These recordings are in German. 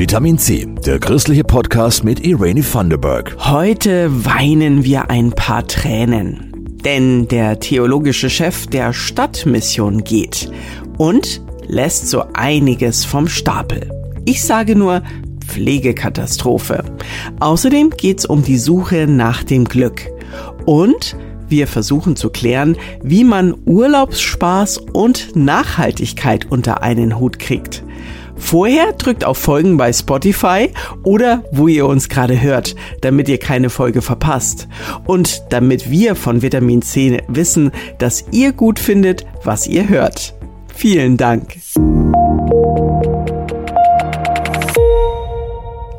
Vitamin C, der christliche Podcast mit Irene Thunderberg. Heute weinen wir ein paar Tränen, denn der theologische Chef der Stadtmission geht und lässt so einiges vom Stapel. Ich sage nur Pflegekatastrophe. Außerdem geht's um die Suche nach dem Glück und wir versuchen zu klären, wie man Urlaubsspaß und Nachhaltigkeit unter einen Hut kriegt. Vorher drückt auf Folgen bei Spotify oder wo ihr uns gerade hört, damit ihr keine Folge verpasst. Und damit wir von Vitamin C wissen, dass ihr gut findet, was ihr hört. Vielen Dank.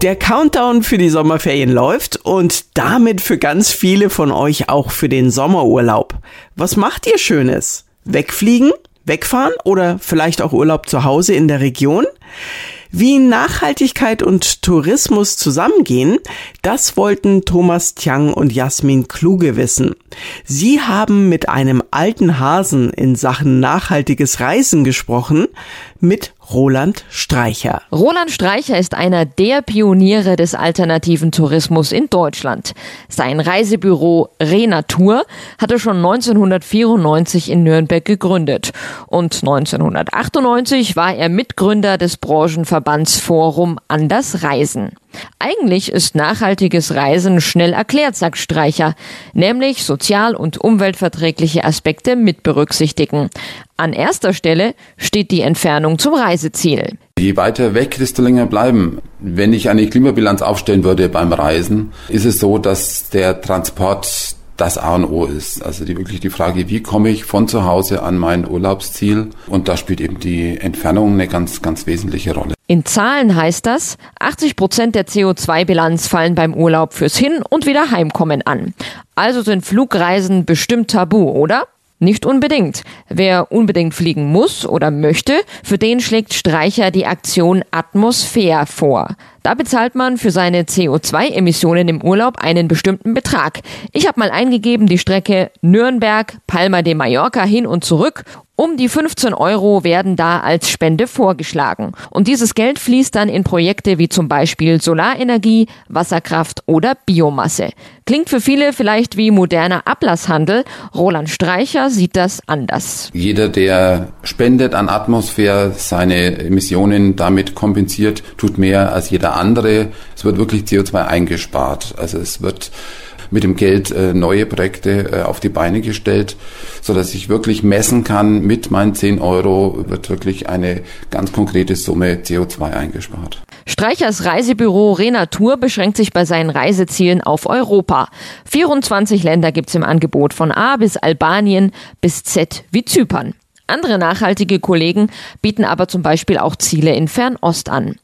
Der Countdown für die Sommerferien läuft und damit für ganz viele von euch auch für den Sommerurlaub. Was macht ihr Schönes? Wegfliegen? Wegfahren? Oder vielleicht auch Urlaub zu Hause in der Region? Wie Nachhaltigkeit und Tourismus zusammengehen, das wollten Thomas Tiang und Jasmin Kluge wissen. Sie haben mit einem alten Hasen in Sachen nachhaltiges Reisen gesprochen, mit Roland Streicher. Roland Streicher ist einer der Pioniere des alternativen Tourismus in Deutschland. Sein Reisebüro Renatur hatte schon 1994 in Nürnberg gegründet und 1998 war er Mitgründer des Branchenverbands Forum Anders Reisen. Eigentlich ist nachhaltiges Reisen schnell erklärt, sagt Streicher, nämlich sozial- und umweltverträgliche Aspekte mit berücksichtigen. An erster Stelle steht die Entfernung zum Reiseziel. Je weiter weg, desto länger bleiben. Wenn ich eine Klimabilanz aufstellen würde beim Reisen, ist es so, dass der Transport das A und O ist. Also die, wirklich die Frage, wie komme ich von zu Hause an mein Urlaubsziel? Und da spielt eben die Entfernung eine ganz, ganz wesentliche Rolle. In Zahlen heißt das, 80 Prozent der CO2-Bilanz fallen beim Urlaub fürs Hin- und Wiederheimkommen an. Also sind Flugreisen bestimmt tabu, oder? Nicht unbedingt. Wer unbedingt fliegen muss oder möchte, für den schlägt Streicher die Aktion Atmosphäre vor. Da bezahlt man für seine CO2-Emissionen im Urlaub einen bestimmten Betrag. Ich habe mal eingegeben die Strecke Nürnberg, Palma de Mallorca hin und zurück um die 15 Euro werden da als Spende vorgeschlagen. Und dieses Geld fließt dann in Projekte wie zum Beispiel Solarenergie, Wasserkraft oder Biomasse. Klingt für viele vielleicht wie moderner Ablasshandel. Roland Streicher sieht das anders. Jeder, der spendet an Atmosphäre, seine Emissionen damit kompensiert, tut mehr als jeder andere. Es wird wirklich CO2 eingespart. Also es wird mit dem Geld äh, neue Projekte äh, auf die Beine gestellt, so dass ich wirklich messen kann, mit meinen 10 Euro wird wirklich eine ganz konkrete Summe CO2 eingespart. Streichers Reisebüro Renatur beschränkt sich bei seinen Reisezielen auf Europa. 24 Länder gibt's im Angebot von A bis Albanien bis Z wie Zypern. Andere nachhaltige Kollegen bieten aber zum Beispiel auch Ziele in Fernost an.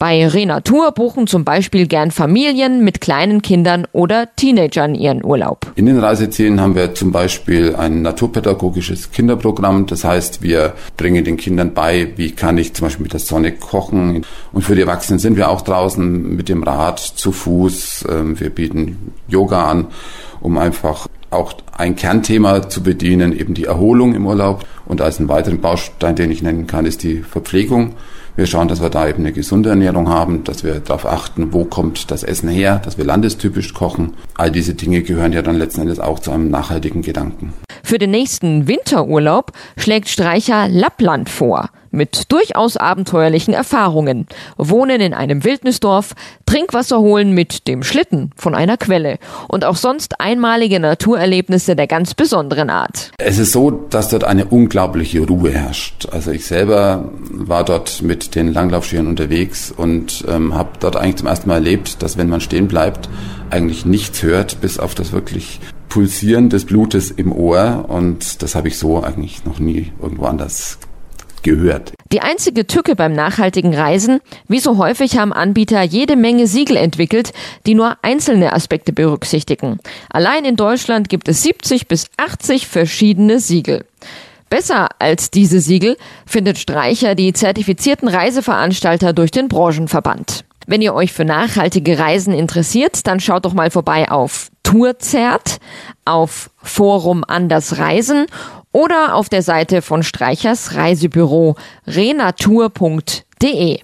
Bei Renatur buchen zum Beispiel gern Familien mit kleinen Kindern oder Teenagern ihren Urlaub. In den Reisezielen haben wir zum Beispiel ein naturpädagogisches Kinderprogramm. Das heißt, wir bringen den Kindern bei, wie kann ich zum Beispiel mit der Sonne kochen. Und für die Erwachsenen sind wir auch draußen mit dem Rad zu Fuß. Ähm, wir bieten Yoga an, um einfach auch ein Kernthema zu bedienen, eben die Erholung im Urlaub. Und als einen weiteren Baustein, den ich nennen kann, ist die Verpflegung. Wir schauen, dass wir da eben eine gesunde Ernährung haben, dass wir darauf achten, wo kommt das Essen her, dass wir landestypisch kochen. All diese Dinge gehören ja dann letzten Endes auch zu einem nachhaltigen Gedanken. Für den nächsten Winterurlaub schlägt Streicher Lappland vor mit durchaus abenteuerlichen Erfahrungen. Wohnen in einem Wildnisdorf, Trinkwasser holen mit dem Schlitten von einer Quelle und auch sonst einmalige Naturerlebnisse der ganz besonderen Art. Es ist so, dass dort eine unglaubliche Ruhe herrscht. Also ich selber war dort mit den Langlaufschieren unterwegs und ähm, habe dort eigentlich zum ersten Mal erlebt, dass wenn man stehen bleibt, eigentlich nichts hört, bis auf das wirklich Pulsieren des Blutes im Ohr und das habe ich so eigentlich noch nie irgendwo anders gehört. Die einzige Tücke beim nachhaltigen Reisen, wie so häufig haben Anbieter jede Menge Siegel entwickelt, die nur einzelne Aspekte berücksichtigen. Allein in Deutschland gibt es 70 bis 80 verschiedene Siegel. Besser als diese Siegel findet Streicher die zertifizierten Reiseveranstalter durch den Branchenverband. Wenn ihr euch für nachhaltige Reisen interessiert, dann schaut doch mal vorbei auf Tourzert, auf Forum Anders Reisen oder auf der Seite von Streichers Reisebüro renatur.de.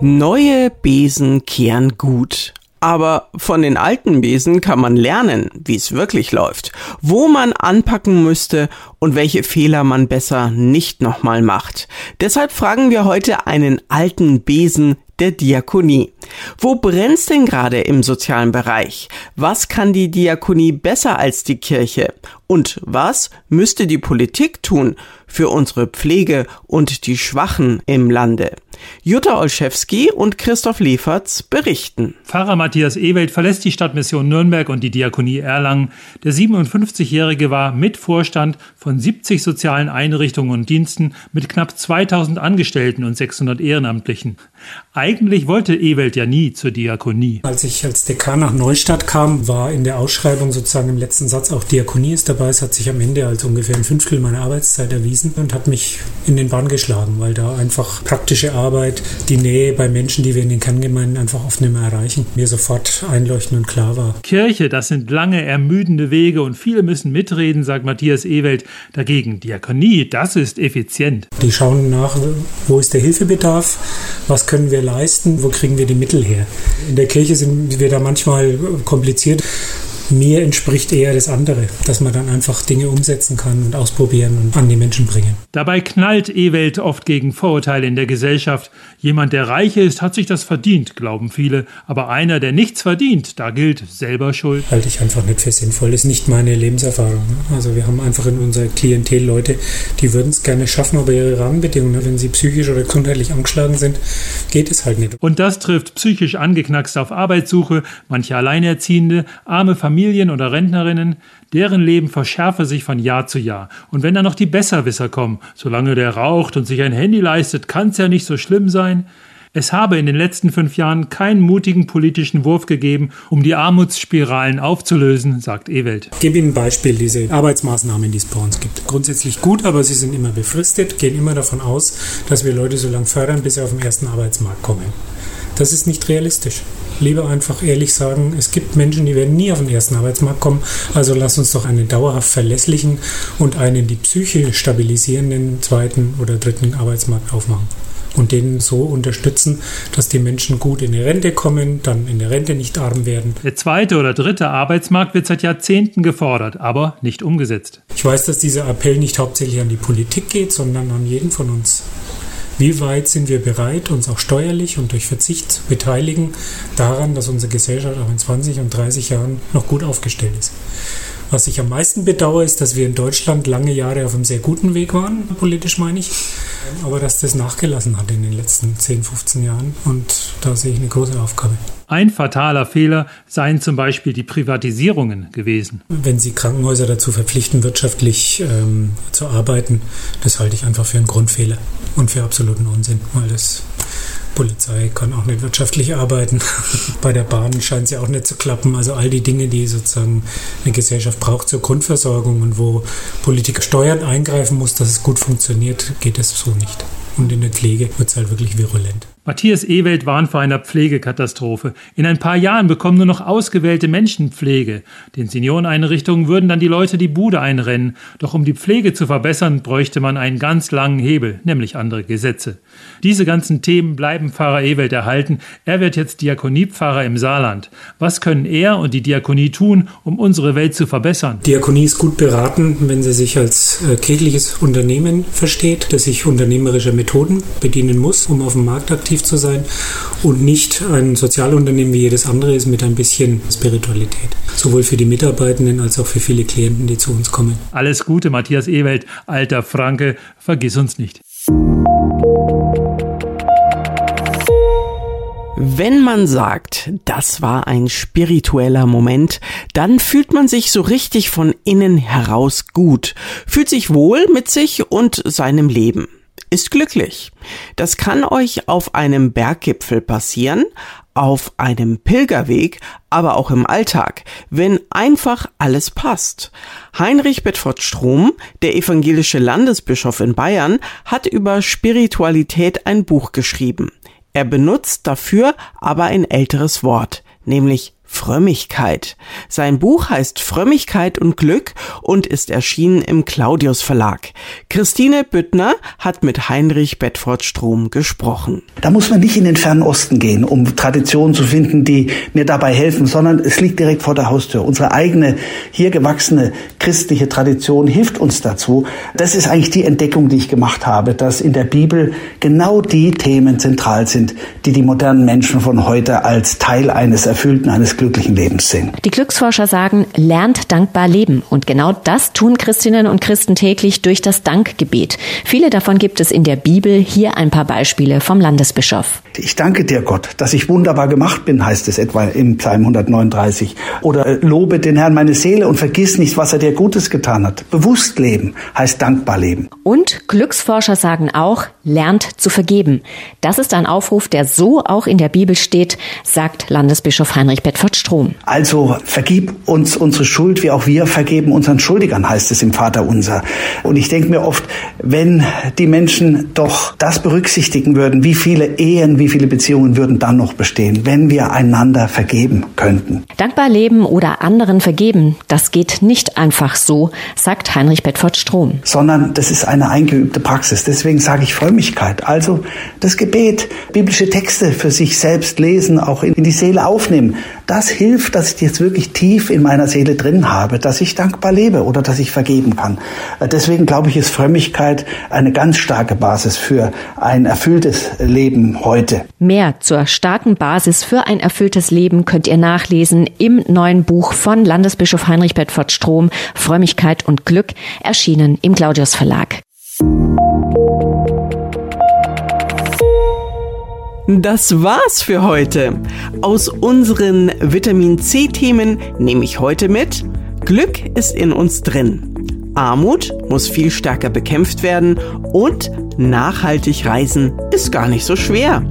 Neue Besen kehren gut. Aber von den alten Besen kann man lernen, wie es wirklich läuft, wo man anpacken müsste und welche Fehler man besser nicht nochmal macht. Deshalb fragen wir heute einen alten Besen der Diakonie. Wo brennt's denn gerade im sozialen Bereich? Was kann die Diakonie besser als die Kirche? Und was müsste die Politik tun für unsere Pflege und die Schwachen im Lande? Jutta Olszewski und Christoph Lieferts berichten. Pfarrer Matthias Ewelt verlässt die Stadtmission Nürnberg und die Diakonie Erlangen. Der 57-Jährige war Mitvorstand von 70 sozialen Einrichtungen und Diensten mit knapp 2000 Angestellten und 600 Ehrenamtlichen. Eigentlich wollte Ewelt ja nie zur Diakonie. Als ich als Dekan nach Neustadt kam, war in der Ausschreibung sozusagen im letzten Satz auch Diakonie ist dabei. Es hat sich am Ende als ungefähr ein Fünftel meiner Arbeitszeit erwiesen und hat mich in den Bann geschlagen, weil da einfach praktische Arbeit Arbeit, die Nähe bei Menschen, die wir in den Kerngemeinden einfach oft nicht mehr erreichen, mir sofort einleuchten und klar war. Kirche, das sind lange, ermüdende Wege und viele müssen mitreden, sagt Matthias Ewelt. Dagegen Diakonie, das ist effizient. Die schauen nach, wo ist der Hilfebedarf, was können wir leisten, wo kriegen wir die Mittel her. In der Kirche sind wir da manchmal kompliziert mir entspricht eher das andere, dass man dann einfach Dinge umsetzen kann und ausprobieren und an die Menschen bringen. Dabei knallt E-Welt oft gegen Vorurteile in der Gesellschaft. Jemand, der reich ist, hat sich das verdient, glauben viele. Aber einer, der nichts verdient, da gilt selber Schuld. Halte ich einfach nicht für sinnvoll. Das ist nicht meine Lebenserfahrung. Also wir haben einfach in unserer Klientel Leute, die würden es gerne schaffen, aber ihre Rahmenbedingungen, wenn sie psychisch oder gesundheitlich angeschlagen sind, geht es halt nicht. Und das trifft psychisch angeknackste auf Arbeitssuche, manche Alleinerziehende, arme Familien, Familien oder Rentnerinnen, deren Leben verschärfe sich von Jahr zu Jahr. Und wenn dann noch die Besserwisser kommen, solange der raucht und sich ein Handy leistet, kann's ja nicht so schlimm sein. Es habe in den letzten fünf Jahren keinen mutigen politischen Wurf gegeben, um die Armutsspiralen aufzulösen, sagt Ewelt. Ich gebe Ihnen ein Beispiel, diese Arbeitsmaßnahmen, die es bei uns gibt. Grundsätzlich gut, aber sie sind immer befristet, gehen immer davon aus, dass wir Leute so lange fördern, bis sie auf den ersten Arbeitsmarkt kommen. Das ist nicht realistisch. Lieber einfach ehrlich sagen, es gibt Menschen, die werden nie auf den ersten Arbeitsmarkt kommen. Also lass uns doch einen dauerhaft verlässlichen und einen die Psyche stabilisierenden zweiten oder dritten Arbeitsmarkt aufmachen und den so unterstützen, dass die Menschen gut in die Rente kommen, dann in der Rente nicht arm werden. Der zweite oder dritte Arbeitsmarkt wird seit Jahrzehnten gefordert, aber nicht umgesetzt. Ich weiß, dass dieser Appell nicht hauptsächlich an die Politik geht, sondern an jeden von uns. Wie weit sind wir bereit, uns auch steuerlich und durch Verzicht zu beteiligen daran, dass unsere Gesellschaft auch in 20 und 30 Jahren noch gut aufgestellt ist? Was ich am meisten bedauere, ist, dass wir in Deutschland lange Jahre auf einem sehr guten Weg waren, politisch meine ich, aber dass das nachgelassen hat in den letzten 10, 15 Jahren und da sehe ich eine große Aufgabe. Ein fataler Fehler seien zum Beispiel die Privatisierungen gewesen. Wenn Sie Krankenhäuser dazu verpflichten, wirtschaftlich ähm, zu arbeiten, das halte ich einfach für einen Grundfehler und für absoluten Unsinn, weil das Polizei kann auch nicht wirtschaftlich arbeiten. Bei der Bahn scheint es ja auch nicht zu klappen. Also all die Dinge, die sozusagen eine Gesellschaft braucht zur Grundversorgung und wo Politik steuernd eingreifen muss, dass es gut funktioniert, geht es so nicht. Und in der Pflege wird es halt wirklich virulent. Matthias Ewelt warnt vor einer Pflegekatastrophe. In ein paar Jahren bekommen nur noch ausgewählte Menschen Pflege. Den Senioreneinrichtungen würden dann die Leute die Bude einrennen. Doch um die Pflege zu verbessern, bräuchte man einen ganz langen Hebel, nämlich andere Gesetze. Diese ganzen Themen bleiben Pfarrer Ewelt erhalten. Er wird jetzt Diakoniepfarrer im Saarland. Was können er und die Diakonie tun, um unsere Welt zu verbessern? Diakonie ist gut beraten, wenn sie sich als äh, kirchliches Unternehmen versteht, das sich unternehmerischer Methoden bedienen muss, um auf dem Markt aktiv aktiv zu sein und nicht ein Sozialunternehmen wie jedes andere ist mit ein bisschen Spiritualität. Sowohl für die Mitarbeitenden als auch für viele Klienten, die zu uns kommen. Alles Gute, Matthias Ewelt, alter Franke, vergiss uns nicht. Wenn man sagt, das war ein spiritueller Moment, dann fühlt man sich so richtig von innen heraus gut, fühlt sich wohl mit sich und seinem Leben ist glücklich. Das kann euch auf einem Berggipfel passieren, auf einem Pilgerweg, aber auch im Alltag, wenn einfach alles passt. Heinrich Bedford Strom, der evangelische Landesbischof in Bayern, hat über Spiritualität ein Buch geschrieben. Er benutzt dafür aber ein älteres Wort, nämlich Frömmigkeit. Sein Buch heißt Frömmigkeit und Glück und ist erschienen im Claudius Verlag. Christine Büttner hat mit Heinrich Bedford Strom gesprochen. Da muss man nicht in den fernen Osten gehen, um Traditionen zu finden, die mir dabei helfen, sondern es liegt direkt vor der Haustür. Unsere eigene, hier gewachsene christliche Tradition hilft uns dazu. Das ist eigentlich die Entdeckung, die ich gemacht habe, dass in der Bibel genau die Themen zentral sind, die die modernen Menschen von heute als Teil eines erfüllten, eines glücklichen Lebens sehen. Die Glücksforscher sagen, lernt dankbar leben. Und genau das tun Christinnen und Christen täglich durch das Dankgebet. Viele davon gibt es in der Bibel. Hier ein paar Beispiele vom Landesbischof. Ich danke dir, Gott, dass ich wunderbar gemacht bin, heißt es etwa im Psalm 139. Oder lobe den Herrn meine Seele und vergiss nicht, was er dir Gutes getan hat. Bewusst leben heißt dankbar leben. Und Glücksforscher sagen auch, lernt zu vergeben. Das ist ein Aufruf, der so auch in der Bibel steht, sagt Landesbischof Heinrich Bedford Strom. Also vergib uns unsere Schuld, wie auch wir vergeben unseren Schuldigern, heißt es im Vater unser. Und ich denke mir oft, wenn die Menschen doch das berücksichtigen würden, wie viele Ehen, wie viele Beziehungen würden dann noch bestehen, wenn wir einander vergeben könnten. Dankbar leben oder anderen vergeben, das geht nicht einfach so, sagt Heinrich Bedford Strom. Sondern das ist eine eingeübte Praxis. Deswegen sage ich Frömmigkeit. Also das Gebet, biblische Texte für sich selbst lesen, auch in die Seele aufnehmen. Das hilft, dass ich jetzt wirklich tief in meiner Seele drin habe, dass ich dankbar lebe oder dass ich vergeben kann. Deswegen glaube ich, ist Frömmigkeit eine ganz starke Basis für ein erfülltes Leben heute. Mehr zur starken Basis für ein erfülltes Leben könnt ihr nachlesen im neuen Buch von Landesbischof Heinrich Bedford Strom, Frömmigkeit und Glück, erschienen im Claudius Verlag. Das war's für heute. Aus unseren Vitamin C-Themen nehme ich heute mit, Glück ist in uns drin. Armut muss viel stärker bekämpft werden und nachhaltig reisen ist gar nicht so schwer.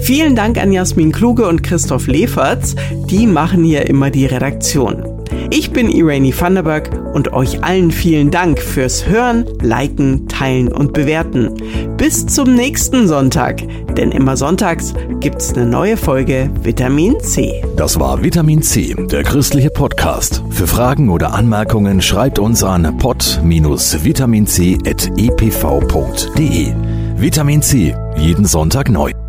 Vielen Dank an Jasmin Kluge und Christoph Leferts, die machen hier immer die Redaktion. Ich bin Irene Vanderberg und euch allen vielen Dank fürs Hören, Liken, Teilen und Bewerten. Bis zum nächsten Sonntag, denn immer sonntags gibt's eine neue Folge Vitamin C. Das war Vitamin C, der christliche Podcast. Für Fragen oder Anmerkungen schreibt uns an pod-vitaminc.epv.de. Vitamin C, jeden Sonntag neu.